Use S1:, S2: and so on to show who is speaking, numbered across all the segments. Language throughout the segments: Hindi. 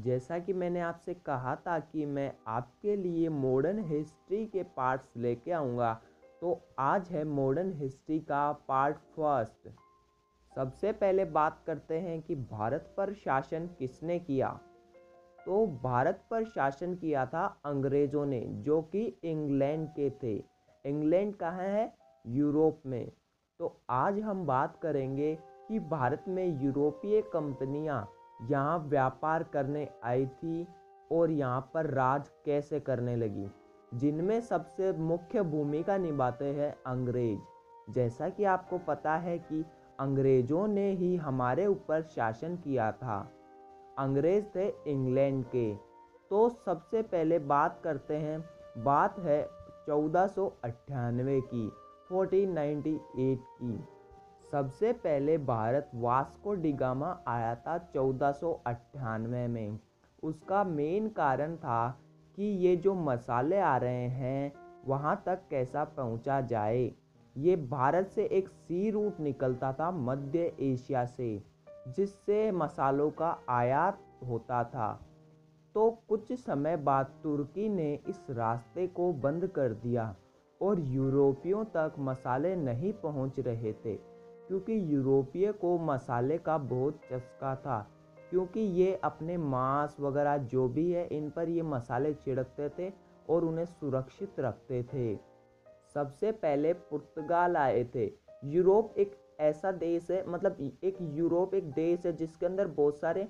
S1: जैसा कि मैंने आपसे कहा था कि मैं आपके लिए मॉडर्न हिस्ट्री के पार्ट्स लेके आऊँगा तो आज है मॉडर्न हिस्ट्री का पार्ट फ़र्स्ट सबसे पहले बात करते हैं कि भारत पर शासन किसने किया? तो भारत पर शासन किया था अंग्रेज़ों ने, जो कि इंग्लैंड के थे। इंग्लैंड कहाँ है? यूरोप में। तो आज हम बात करेंगे कि भारत में यूरोपीय कंपनियाँ यहाँ व्यापार करने आई थी और यहाँ पर राज कैसे करने लगी। जिनमें सबसे मुख्य भूमिका निभाते हैं अंग्रेज़। जैसा कि आपको पता है कि अंग्रेज़ों ने ही हमारे ऊपर शासन किया था। अंग्रेज़ थे इंग्लैंड के। तो सबसे पहले बात करते हैं, बात है चौदह की 1498 की। सबसे पहले भारत वास्को डिगामा आया था चौदह में। उसका मेन कारण था कि ये जो मसाले आ रहे हैं, वहाँ तक कैसा पहुँचा जाए। ये भारत से एक सी रूट निकलता था मध्य एशिया से, जिससे मसालों का आयात होता था। तो कुछ समय बाद तुर्की ने इस रास्ते को बंद कर दिया और यूरोपियों तक मसाले नहीं पहुँच रहे थे। क्योंकि यूरोपीय को मसाले का बहुत चस्का था, क्योंकि ये अपने मांस वगैरह जो भी है, इन पर ये मसाले छिड़कते थे और उन्हें सुरक्षित रखते थे। सबसे पहले पुर्तगाल आए थे। यूरोप एक ऐसा देश है मतलब एक यूरोप एक देश है जिसके अंदर बहुत सारे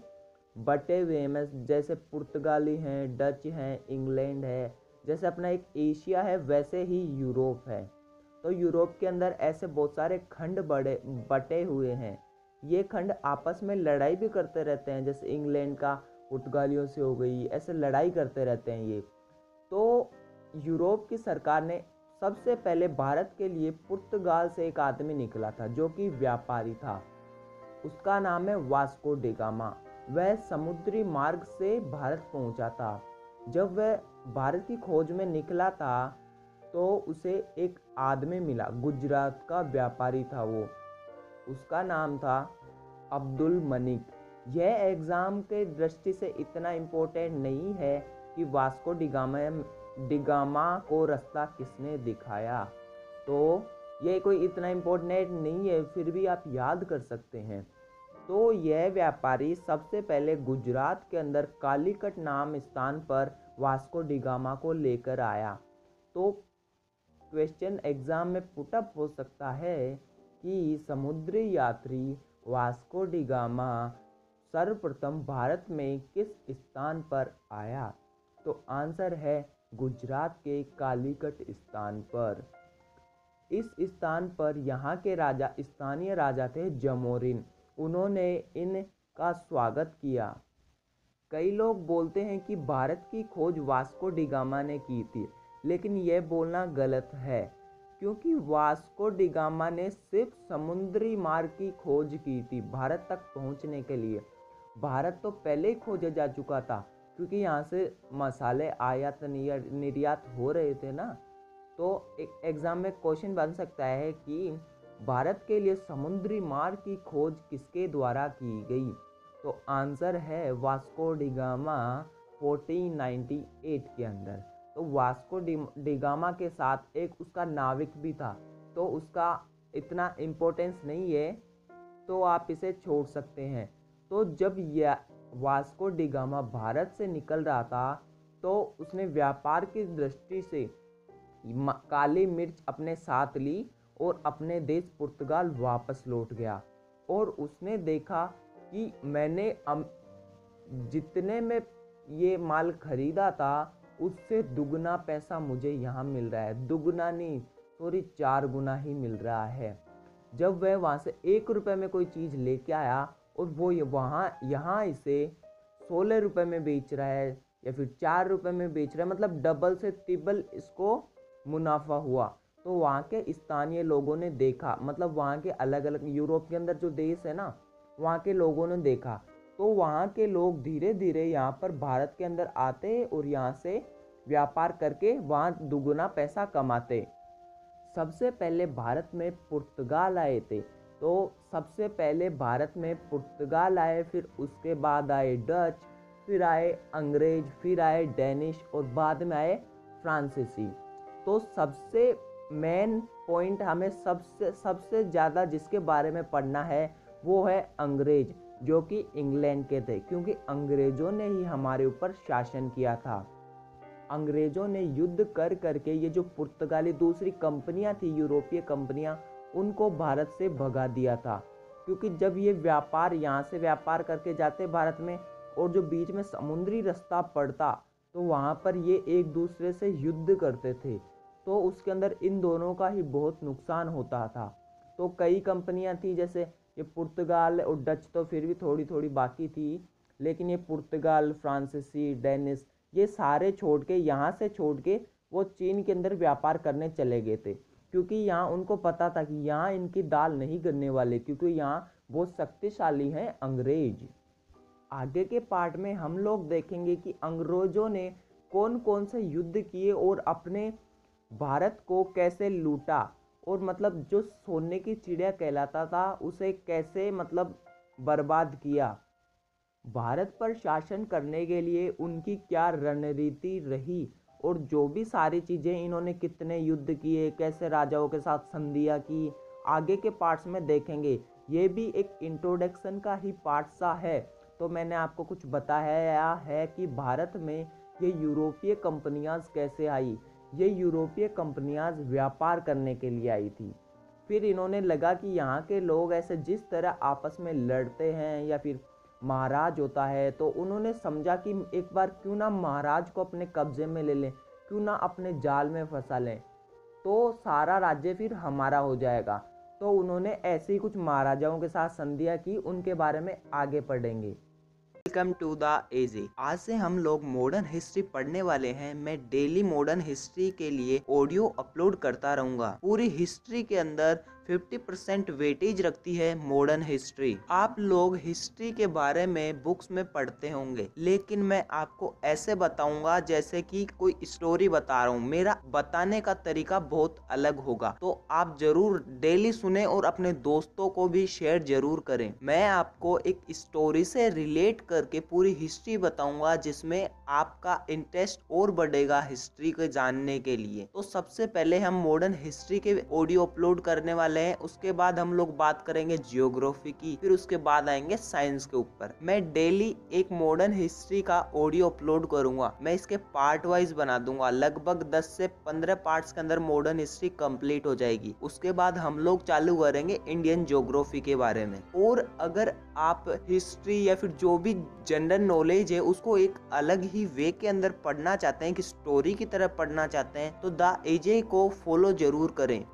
S1: बटे हुए हैं। जैसे पुर्तगाली हैं, डच हैं, इंग्लैंड है, जैसे अपना एक एशिया है, वैसे ही यूरोप है। तो यूरोप के अंदर ऐसे बहुत सारे खंड बड़े, बटे हुए हैं। ये खंड आपस में लड़ाई भी करते रहते हैं, जैसे इंग्लैंड का पुर्तगालियों से हो गई, ऐसे लड़ाई करते रहते हैं ये। तो यूरोप की सरकार ने सबसे पहले भारत के लिए पुर्तगाल से एक आदमी निकला था, जो कि व्यापारी था। उसका नाम है वास्को डिगामा वह समुद्री मार्ग से भारत पहुँचा था। जब वह भारत की खोज में निकला था तो उसे एक आदमी मिला। गुजरात का व्यापारी था वो। उसका नाम था अब्दुल मनिक। यह एग्ज़ाम के दृष्टि से इतना इम्पोर्टेंट नहीं है कि वास्को डिगामा डिगामा को रास्ता किसने दिखाया। तो यह कोई इतना इम्पोर्टेंट नहीं है, फिर भी आप याद कर सकते हैं। तो यह व्यापारी सबसे पहले गुजरात के अंदर कालीकट नाम स्थान पर वास्को डिगामा को लेकर आया। तो क्वेश्चन एग्ज़ाम में पुटअप हो सकता है कि समुद्री यात्री वास्को डिगामा सर्वप्रथम भारत में किस स्थान पर आया? तो आंसर है गुजरात के कालीकट स्थान पर। इस स्थान पर यहाँ के राजा, स्थानीय राजा थे जमोरिन। उन्होंने इनका स्वागत किया। कई लोग बोलते हैं कि भारत की खोज वास्को डिगामा ने की थी। लेकिन यह बोलना गलत है, क्योंकि वास्को डिगामा ने सिर्फ़ समुद्री मार्ग की खोज की थी भारत तक पहुँचने के लिए। भारत तो पहले ही खोजा जा चुका था, क्योंकि यहाँ से मसाले आयात निर्यात हो रहे थे ना। तो एक एग्ज़ाम में क्वेश्चन बन सकता है कि भारत के लिए समुद्री मार्ग की खोज किसके द्वारा की गई? तो आंसर है वास्को डिगामा 1498 के अंदर। तो वास्को डिगामा के साथ एक उसका नाविक भी था। तो उसका इतना इम्पोर्टेंस नहीं है तो आप इसे छोड़ सकते हैं। तो जब यह वास्को डिगामा भारत से निकल रहा था तो उसने व्यापार की दृष्टि से काली मिर्च अपने साथ ली और अपने देश पुर्तगाल वापस लौट गया। और उसने देखा कि मैंने जितने में ये माल खरीदा था उससे दुगना पैसा मुझे यहाँ मिल रहा है। दुगना नहीं सॉरी चार गुना ही मिल रहा है। जब वह वहाँ से एक रुपये में कोई चीज़ लेके आया और वो वहाँ, यहाँ इसे सोलह रुपये में बेच रहा है या फिर चार रुपये में बेच रहा है मतलब डबल से ट्रिपल इसको मुनाफा हुआ। तो वहाँ के स्थानीय लोगों ने देखा मतलब वहाँ के अलग अलग यूरोप के अंदर जो देश है ना, वहाँ के लोगों ने देखा तो वहाँ के लोग धीरे धीरे यहाँ पर भारत के अंदर आते और यहाँ से व्यापार करके वहाँ दुगुना पैसा कमाते। सबसे पहले भारत में पुर्तगाल आए थे। तो सबसे पहले भारत में पुर्तगाल आए, फिर उसके बाद आए डच, फिर आए अंग्रेज़, फिर आए डेनिश और बाद में आए फ्रांसीसी। तो सबसे मेन पॉइंट हमें सबसे सबसे ज़्यादा जिसके बारे में पढ़ना है, वो है अंग्रेज़। जो कि इंग्लैंड के थे, क्योंकि अंग्रेज़ों ने ही हमारे ऊपर शासन किया था। अंग्रेज़ों ने युद्ध कर करके ये जो पुर्तगाली दूसरी कंपनियाँ थी, यूरोपीय कंपनियाँ, उनको भारत से भगा दिया था। क्योंकि जब ये व्यापार, यहाँ से व्यापार करके जाते भारत में, और जो बीच में समुद्री रास्ता पड़ता तो वहाँ पर ये एक दूसरे से युद्ध करते थे। तो उसके अंदर इन दोनों का ही बहुत नुकसान होता था। तो कई कंपनियाँ थी, जैसे ये पुर्तगाल और डच तो फिर भी थोड़ी थोड़ी बाकी थी, लेकिन ये पुर्तगाल, फ्रांसीसी, डेनिस, ये सारे छोड़ के, यहाँ से छोड़ के, वो चीन के अंदर व्यापार करने चले गए थे। क्योंकि यहाँ उनको पता था कि यहाँ इनकी दाल नहीं गिरने वाले, क्योंकि यहाँ बहुत शक्तिशाली हैं अंग्रेज़। आगे के पार्ट में हम लोग देखेंगे कि अंग्रेज़ों ने कौन कौन से युद्ध किए और अपने भारत को कैसे लूटा। और मतलब जो सोने की चिड़िया कहलाता था, उसे कैसे मतलब बर्बाद किया? भारत पर शासन करने के लिए उनकी क्या रणनीति रही? और जो भी सारी चीज़ें इन्होंने कितने युद्ध किए, कैसे राजाओं के साथ संधियाँ की, आगे के पार्ट्स में देखेंगे। ये भी एक इंट्रोडक्शन का ही पार्ट सा है। तो मैंने आपको कुछ बताया है कि भारत में ये यूरोपीय कंपनियाँ कैसे आई? ये यूरोपीय कंपनियाँ व्यापार करने के लिए आई थी। फिर इन्होंने लगा कि यहाँ के लोग ऐसे जिस तरह आपस में लड़ते हैं या फिर महाराज होता है तो उन्होंने समझा कि एक बार क्यों ना महाराज को अपने कब्जे में ले लें, क्यों ना अपने जाल में फंसा लें। तो सारा राज्य फिर हमारा हो जाएगा। तो उन्होंने ऐसे ही कुछ महाराजाओं के साथ संधियाँ की, उनके बारे में आगे पढ़ेंगे वेलकम टू द एजी आज से हम लोग मॉडर्न हिस्ट्री पढ़ने वाले हैं। मैं डेली मॉडर्न हिस्ट्री के लिए ऑडियो अपलोड करता रहूँगा। पूरी हिस्ट्री के अंदर 50 परसेंट वेटेज रखती है मॉडर्न हिस्ट्री आप लोग हिस्ट्री के बारे में बुक्स में पढ़ते होंगे, लेकिन मैं आपको ऐसे बताऊँगा जैसे कि कोई स्टोरी बता रहा हूँ। मेरा बताने का तरीका बहुत अलग होगा तो आप ज़रूर डेली सुने और अपने दोस्तों को भी शेयर ज़रूर करें। मैं आपको एक स्टोरी से रिलेट करके पूरी हिस्ट्री बताऊँगा, जिसमें आपका इंटरेस्ट और बढ़ेगा हिस्ट्री को जानने के लिए। तो सबसे पहले हम मॉडर्न हिस्ट्री के ऑडियो अपलोड करने वाले वाले हैं उसके बाद हम लोग बात करेंगे जियोग्राफी की, फिर उसके बाद आएँगे साइंस के ऊपर। मैं डेली एक मॉडर्न हिस्ट्री का ऑडियो अपलोड करूँगा। मैं इसके पार्ट वाइज बना दूँगा। लगभग 10 से 15 पार्ट्स के अंदर मॉडर्न हिस्ट्री कंप्लीट हो जाएगी। उसके बाद हम लोग चालू करेंगे इंडियन जियोग्राफी के बारे में। और अगर आप हिस्ट्री या फिर जो भी जनरल नॉलेज है, उसको एक अलग ही वे के अंदर पढ़ना चाहते हैं कि स्टोरी की तरह पढ़ना चाहते हैं तो द एजे को फॉलो ज़रूर करें।